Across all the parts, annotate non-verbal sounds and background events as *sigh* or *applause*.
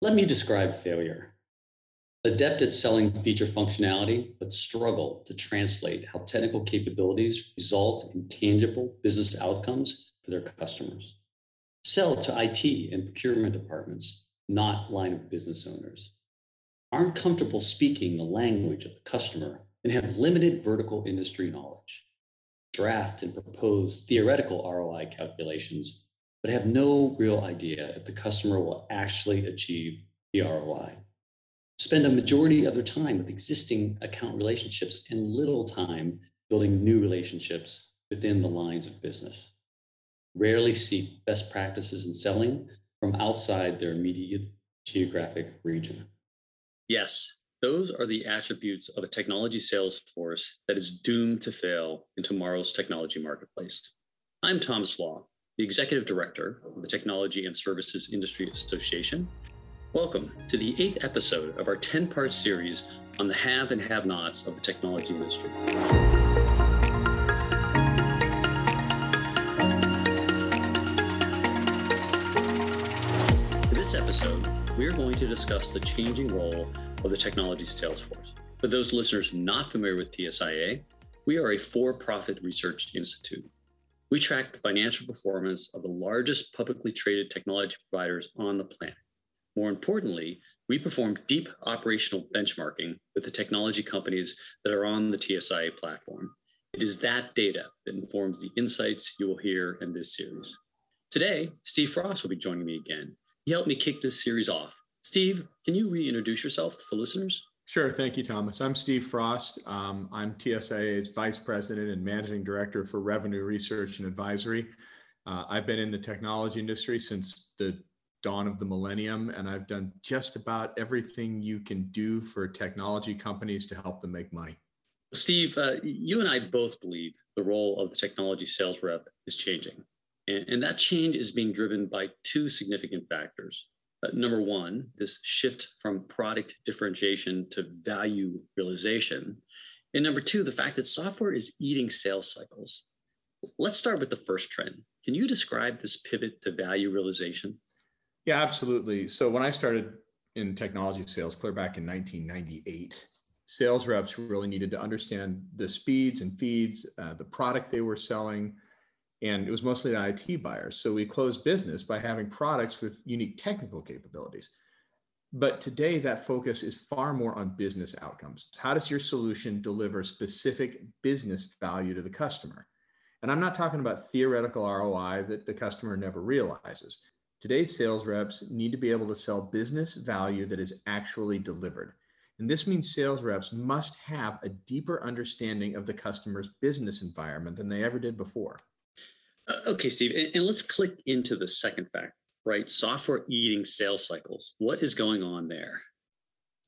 Let me describe failure. Adept at selling feature functionality, but struggle to translate how technical capabilities result in tangible business outcomes for their customers. Sell to IT and procurement departments, not line of business owners. Aren't comfortable speaking the language of the customer and have limited vertical industry knowledge. Draft and propose theoretical ROI calculations, but have no real idea if the customer will actually achieve the ROI. Spend a majority of their time with existing account relationships and little time building new relationships within the lines of business. Rarely seek best practices in selling from outside their immediate geographic region. Yes, those are the attributes of a technology sales force that is doomed to fail in tomorrow's technology marketplace. I'm Thomas Lah, the Executive Director of the Technology and Services Industry Association. Welcome to the eighth episode of our 10 part series on the have and have nots of the technology industry. In this episode, we are going to discuss the changing role of the technology sales force. For those listeners not familiar with TSIA, we are a for profit research institute. We track the financial performance of the largest publicly traded technology providers on the planet. More importantly, we perform deep operational benchmarking with the technology companies that are on the TSIA platform. It is that data that informs the insights you will hear in this series. Today, Steve Frost will be joining me again he helped me kick this series off. Steve, can you reintroduce yourself to the listeners? Sure. Thank you, Thomas. I'm Steve Frost. Um, I'm TSIA's Vice President and Managing Director for Revenue Research and Advisory. Uh, I've been in the technology industry since the dawn of the millennium, and I've done just about everything you can do for technology companies to help them make money. Steve, uh, you and I both believe the role of the technology sales rep is changing. And, and that change is being driven by two significant factors. Uh, number one, this shift from product differentiation to value realization. And number two, the fact that software is eating sales cycles. Let's start with the first trend. Can you describe this pivot to value realization? Yeah, absolutely. So when I started in technology sales clear back in 1998, sales reps really needed to understand the speeds and feeds, uh, the product they were selling, and it was mostly IT buyers. So we closed business by having products with unique technical capabilities. But today, that focus is far more on business outcomes. How does your solution deliver specific business value to the customer? And I'm not talking about theoretical ROI that the customer never realizes. Today's sales reps need to be able to sell business value that is actually delivered. And this means sales reps must have a deeper understanding of the customer's business environment than they ever did before. Uh, okay, Steve, and, and let's click into the second fact, right? Software eating sales cycles. What is going on there?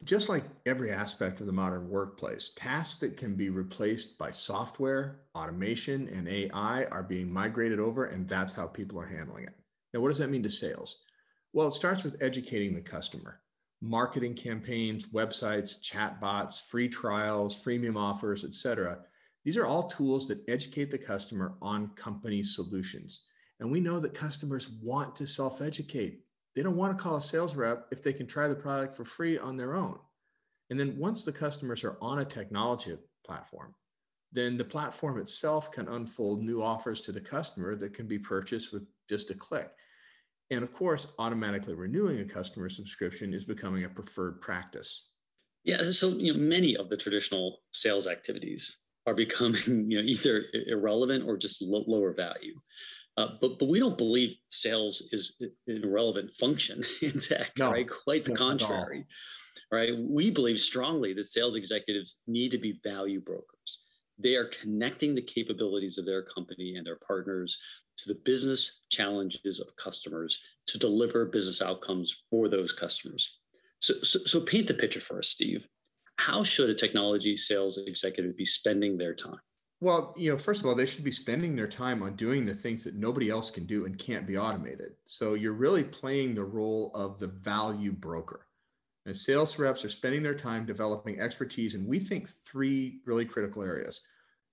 Just like every aspect of the modern workplace, tasks that can be replaced by software, automation, and AI are being migrated over, and that's how people are handling it. Now, what does that mean to sales? Well, it starts with educating the customer. Marketing campaigns, websites, chatbots, free trials, freemium offers, etc. These are all tools that educate the customer on company solutions. And we know that customers want to self educate. They don't want to call a sales rep if they can try the product for free on their own. And then once the customers are on a technology platform, then the platform itself can unfold new offers to the customer that can be purchased with just a click. And of course, automatically renewing a customer subscription is becoming a preferred practice. Yeah, so you know, many of the traditional sales activities are becoming *laughs* you know either irrelevant or just lower value. Uh, but but we don't believe sales is an irrelevant function *laughs* in tech, no, right? Quite the contrary, right? We believe strongly that sales executives need to be value brokers. They are connecting the capabilities of their company and their partners to the business challenges of customers to deliver business outcomes for those customers. So, so, so paint the picture for us, Steve how should a technology sales executive be spending their time? Well, you know, first of all, they should be spending their time on doing the things that nobody else can do and can't be automated. So you're really playing the role of the value broker. And sales reps are spending their time developing expertise, and we think three really critical areas.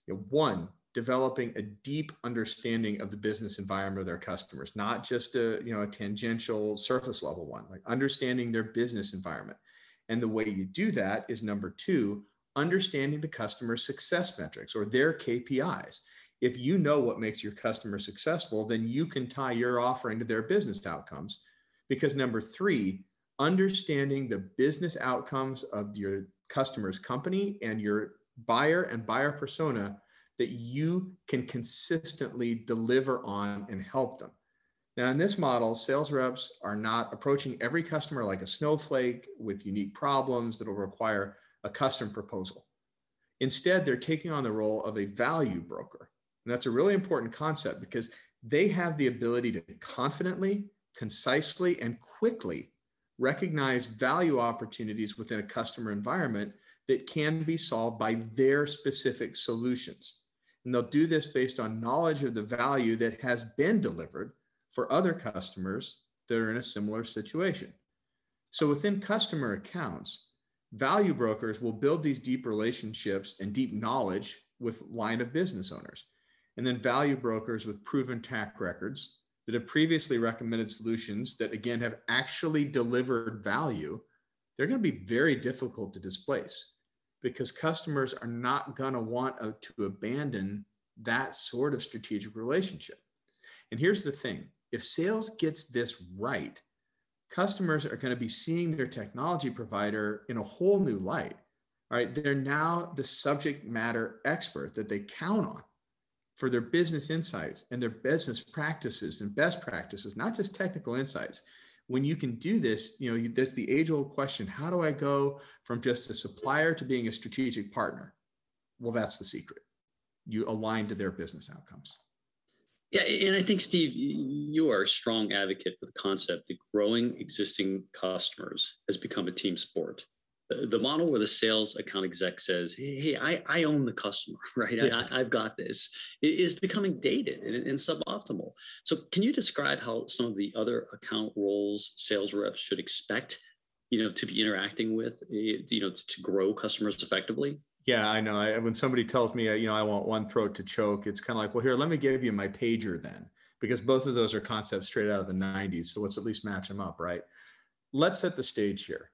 You know, one, developing a deep understanding of the business environment of their customers, not just a you know a tangential surface level one, like understanding their business environment. And the way you do that is number two, understanding the customer success metrics or their KPIs. If you know what makes your customer successful, then you can tie your offering to their business outcomes. Because number three, understanding the business outcomes of your customer's company and your buyer and buyer persona that you can consistently deliver on and help them. Now, in this model, sales reps are not approaching every customer like a snowflake with unique problems that will require a custom proposal. Instead, they're taking on the role of a value broker. And that's a really important concept because they have the ability to confidently, concisely, and quickly recognize value opportunities within a customer environment that can be solved by their specific solutions. And they'll do this based on knowledge of the value that has been delivered for other customers that are in a similar situation. So within customer accounts, value brokers will build these deep relationships and deep knowledge with line of business owners. And then value brokers with proven track records that have previously recommended solutions that, again, have actually delivered value, they're going to be very difficult to displace because customers are not going to want to abandon that sort of strategic relationship. And here's the thing if sales gets this right, customers are going to be seeing their technology provider in a whole new light. All right, they're now the subject matter expert that they count on for their business insights and their business practices and best practices, not just technical insights. When you can do this, you know, there's the age old question how do I go from just a supplier to being a strategic partner? Well, that's the secret. You align to their business outcomes. Yeah, and I think Steve, you are a strong advocate for the concept that growing existing customers has become a team sport. The model where the sales account exec says, "Hey, I, I own the customer, *laughs* right? Yeah. I, have got this," is becoming dated and, and suboptimal. So, can you describe how some of the other account roles sales reps should expect, you know, to be interacting with, eh, you know, to, to grow customers effectively? Yeah, I know. I, when somebody tells me, uh, you know, I want one throat to choke, it's kind of like, well, here, let me give you my pager then, because both of those are concepts straight out of the 90s. So let's at least match them up, right? Let's set the stage here.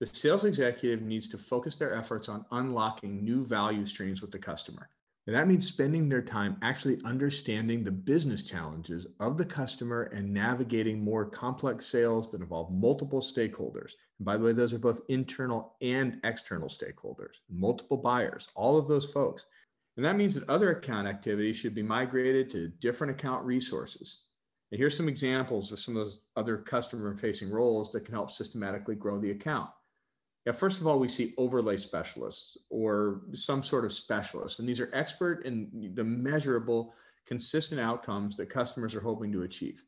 The sales executive needs to focus their efforts on unlocking new value streams with the customer. And that means spending their time actually understanding the business challenges of the customer and navigating more complex sales that involve multiple stakeholders. By the way, those are both internal and external stakeholders, multiple buyers, all of those folks. And that means that other account activities should be migrated to different account resources. And here's some examples of some of those other customer facing roles that can help systematically grow the account. Yeah, first of all, we see overlay specialists or some sort of specialist, and these are expert in the measurable, consistent outcomes that customers are hoping to achieve.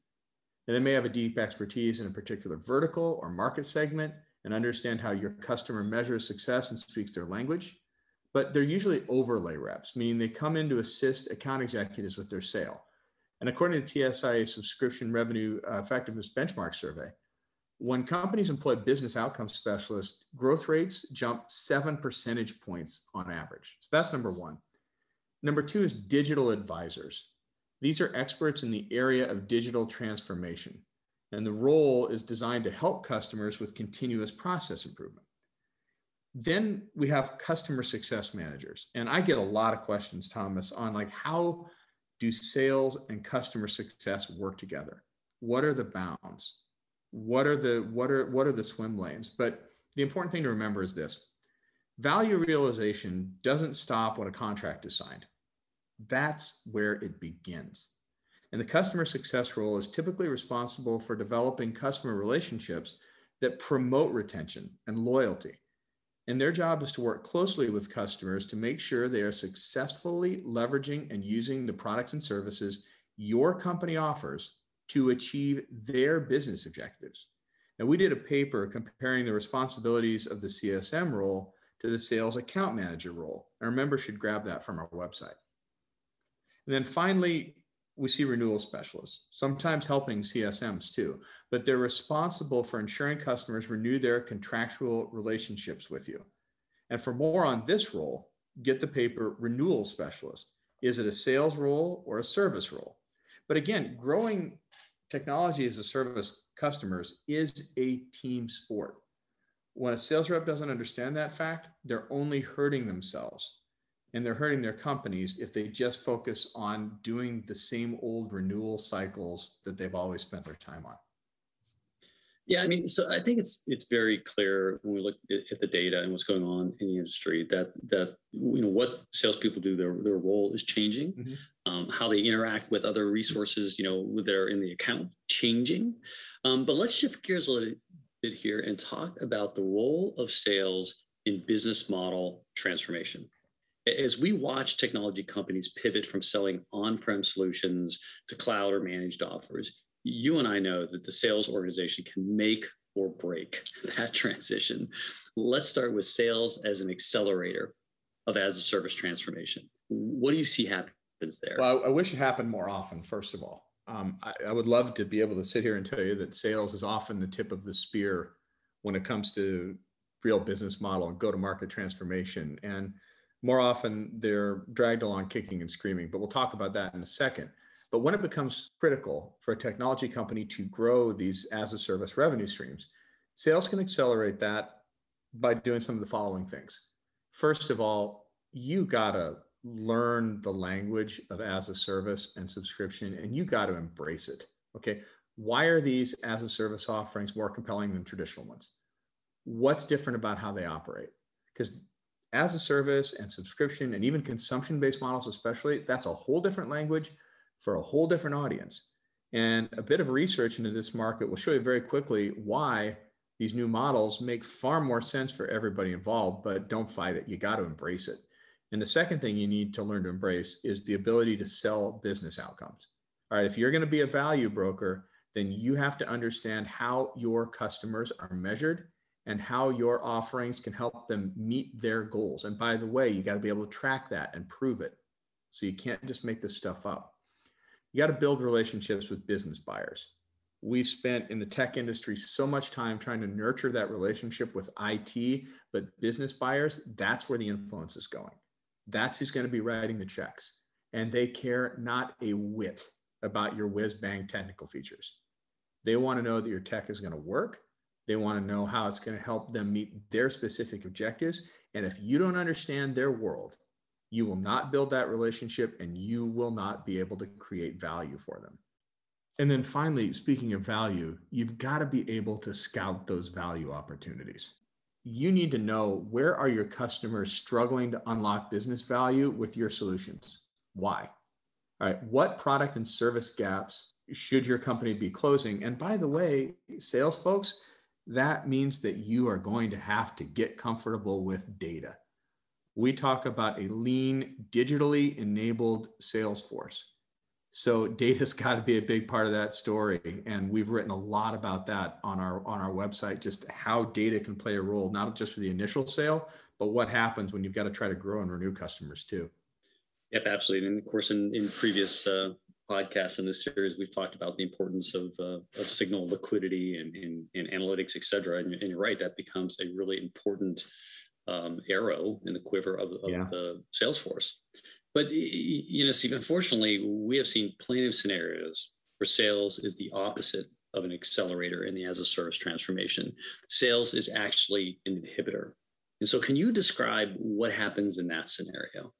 And they may have a deep expertise in a particular vertical or market segment and understand how your customer measures success and speaks their language. But they're usually overlay reps, meaning they come in to assist account executives with their sale. And according to TSIA subscription revenue effectiveness benchmark survey, when companies employ business outcome specialists, growth rates jump seven percentage points on average. So that's number one. Number two is digital advisors. These are experts in the area of digital transformation, and the role is designed to help customers with continuous process improvement. Then we have customer success managers. And I get a lot of questions, Thomas, on like how do sales and customer success work together? What are the bounds? what are the what are what are the swim lanes but the important thing to remember is this value realization doesn't stop when a contract is signed that's where it begins and the customer success role is typically responsible for developing customer relationships that promote retention and loyalty and their job is to work closely with customers to make sure they are successfully leveraging and using the products and services your company offers to achieve their business objectives. And we did a paper comparing the responsibilities of the CSM role to the sales account manager role. Our members should grab that from our website. And then finally, we see renewal specialists, sometimes helping CSMs too, but they're responsible for ensuring customers renew their contractual relationships with you. And for more on this role, get the paper Renewal Specialist Is it a sales role or a service role? But again, growing technology as a service customers is a team sport. When a sales rep doesn't understand that fact, they're only hurting themselves and they're hurting their companies if they just focus on doing the same old renewal cycles that they've always spent their time on. Yeah, I mean, so I think it's it's very clear when we look at the data and what's going on in the industry that that you know what salespeople do, their their role is changing, mm-hmm. um, how they interact with other resources, you know, that are in the account changing. Um, but let's shift gears a little bit here and talk about the role of sales in business model transformation as we watch technology companies pivot from selling on-prem solutions to cloud or managed offers, you and I know that the sales organization can make or break *laughs* that transition. Let's start with sales as an accelerator of as a service transformation. What do you see happens there? Well, I, wish it happened more often, first of all. Um, I, I would love to be able to sit here and tell you that sales is often the tip of the spear when it comes to real business model and go to market transformation. And more often they're dragged along kicking and screaming, but we'll talk about that in a second. But when it becomes critical for a technology company to grow these as a service revenue streams, sales can accelerate that by doing some of the following things. First of all, you got to learn the language of as a service and subscription, and you got to embrace it. Okay. Why are these as a service offerings more compelling than traditional ones? What's different about how they operate? Because as a service and subscription and even consumption based models, especially, that's a whole different language for a whole different audience. And a bit of research into this market will show you very quickly why these new models make far more sense for everybody involved, but don't fight it. You got to embrace it. And the second thing you need to learn to embrace is the ability to sell business outcomes. All right, if you're going to be a value broker, then you have to understand how your customers are measured and how your offerings can help them meet their goals. And by the way, you got to be able to track that and prove it. So you can't just make this stuff up. You got to build relationships with business buyers. We've spent in the tech industry so much time trying to nurture that relationship with IT, but business buyers, that's where the influence is going. That's who's going to be writing the checks. And they care not a whit about your whiz bang technical features. They want to know that your tech is going to work they want to know how it's going to help them meet their specific objectives. And if you don't understand their world, you will not build that relationship and you will not be able to create value for them. And then finally, speaking of value, you've got to be able to scout those value opportunities. You need to know where are your customers struggling to unlock business value with your solutions? Why? All right, what product and service gaps should your company be closing? And by the way, sales folks, that means that you are going to have to get comfortable with data. We talk about a lean, digitally enabled sales force. So data's *laughs* got to be a big part of that story. And we've written a lot about that on our on our website, just how data can play a role, not just for the initial sale, but what happens when you've got to try to grow and renew customers too. Yep, absolutely. And of course, in, in previous uh, podcasts in this series, we've talked about the importance of, uh, of signal liquidity and, and, and analytics, et cetera. And, and, you're right, that becomes a really important um, arrow in the quiver of, of yeah. the sales force. But, you know, Steve, unfortunately, we have seen plenty of scenarios where sales is the opposite of an accelerator in the as a service transformation. Sales is actually an inhibitor. And so, can you describe what happens in that scenario?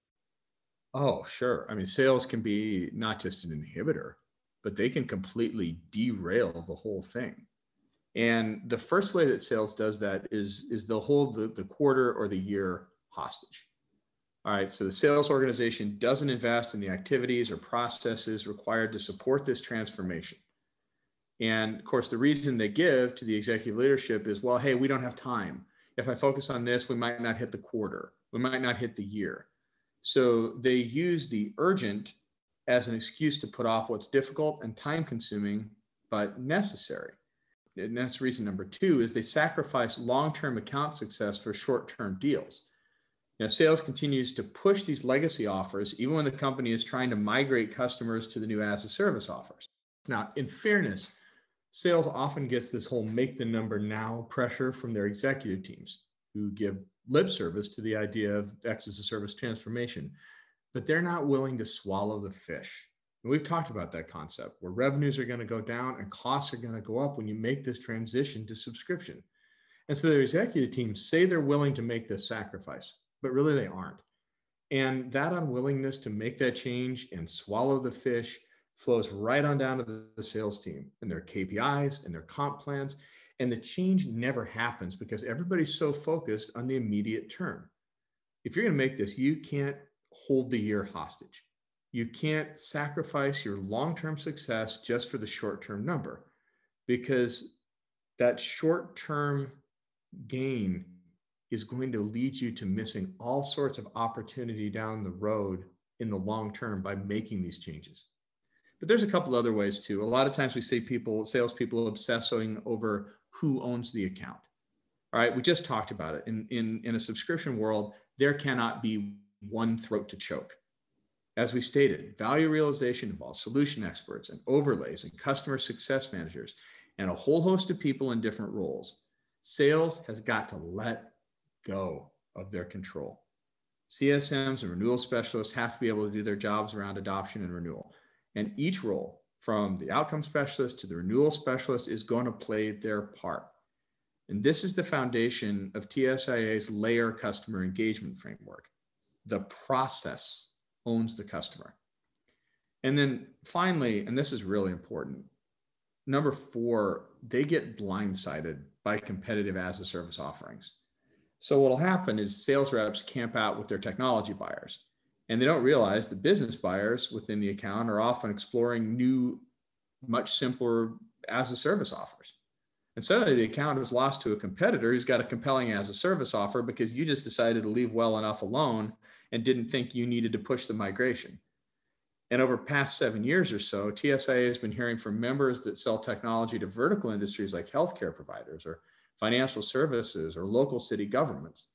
Oh, sure. I mean, sales can be not just an inhibitor, but they can completely derail the whole thing. And the first way that sales does that is, is they'll hold the, the quarter or the year hostage. All right, so the sales organization doesn't invest in the activities or processes required to support this transformation. And of course, the reason they give to the executive leadership is well, hey, we don't have time. If I focus on this, we might not hit the quarter, we might not hit the year. So they use the urgent as an excuse to put off what's difficult and time consuming, but necessary. And that's reason number two is they sacrifice long-term account success for short-term deals. Now, sales continues to push these legacy offers, even when the company is trying to migrate customers to the new as a service offers. Now, in fairness, sales often gets this whole make the number now pressure from their executive teams who give lip service to the idea of X as a service transformation. but they're not willing to swallow the fish. And we've talked about that concept where revenues are going to go down and costs are going to go up when you make this transition to subscription. And so the executive team say they're willing to make this sacrifice, but really they aren't. And that unwillingness to make that change and swallow the fish flows right on down to the, sales team and their KPIs and their comp plans. And the change never happens because everybody's so focused on the immediate term. If you're going to make this, you can't hold the year hostage. You can't sacrifice your long term success just for the short term number because that short term gain is going to lead you to missing all sorts of opportunity down the road in the long term by making these changes. But there's a couple other ways too. A lot of times we see people, salespeople obsessing over who owns the account. All right, we just talked about it. In, in, in a subscription world, there cannot be one throat to choke. As we stated, value realization involves solution experts and overlays and customer success managers and a whole host of people in different roles. Sales has got to let go of their control. CSMs and renewal specialists have to be able to do their jobs around adoption and renewal. And each role, from the outcome specialist to the renewal specialist, is going to play their part. And this is the foundation of TSIA's LAER customer engagement framework. The process owns the customer. And then finally, and this is really important, number four, they get blindsided by competitive as a service offerings. So what'll happen is sales reps camp out with their technology buyers and they don't realize the business buyers within the account are often exploring new, much simpler as a service offers. And suddenly the account is lost to a competitor who's got a compelling as a service offer because you just decided to leave well enough alone and didn't think you needed to push the migration. And over past seven years or so, TSIA has been hearing from members that sell technology to vertical industries like healthcare providers or financial services, or local city governments.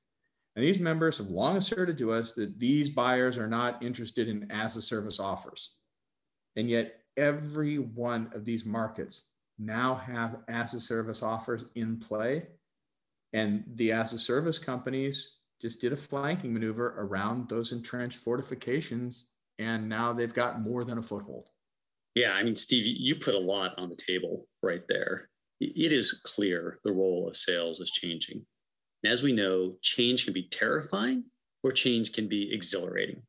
And these members have long asserted to us that these buyers are not interested in as a service offers. And yet, every one of these markets now have as a service offers in play. And the as a service companies just did a flanking maneuver around those entrenched fortifications. And now they've got more than a foothold. Yeah. I mean, Steve, you put a lot on the table right there it is clear the role of sales is changing. And as we know, change can be terrifying or change can be exhilarating.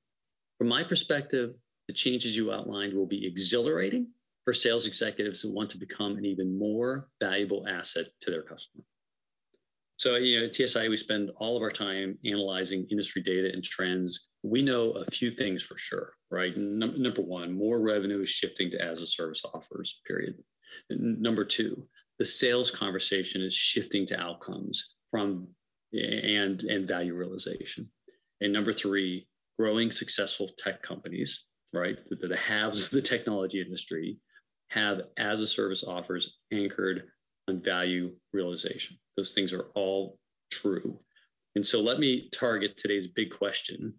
From my perspective, the changes you outlined will be exhilarating for sales executives who want to become an even more valuable asset to their customer. So, you know, at TSI, we spend all of our time analyzing industry data and trends. We know a few things for sure, right? Num- number one, more revenue is shifting to as a service offers, period. And number two, the sales conversation is shifting to outcomes from and and value realization. And number three, growing successful tech companies, right? The, the haves *laughs* of the technology industry have as a service offers anchored on value realization. Those things are all true. And so let me target today's big question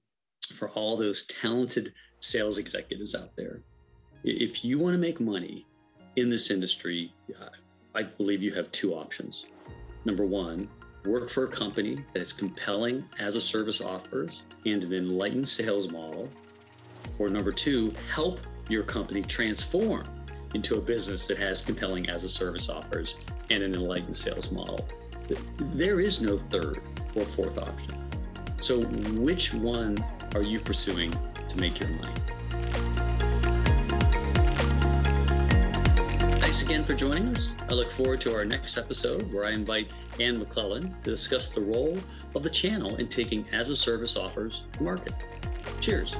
for all those talented sales executives out there. If you want to make money in this industry, I believe you have two options. Number one, work for a company that has compelling as a service offers and an enlightened sales model. Or number two, help your company transform into a business that has compelling as a service offers and an enlightened sales model. There is no third or fourth option. So, which one are you pursuing to make your money? Thanks again for joining us. I look forward to our next episode where I invite Ann McClellan to discuss the role of the channel in taking as a service offers to market. Cheers.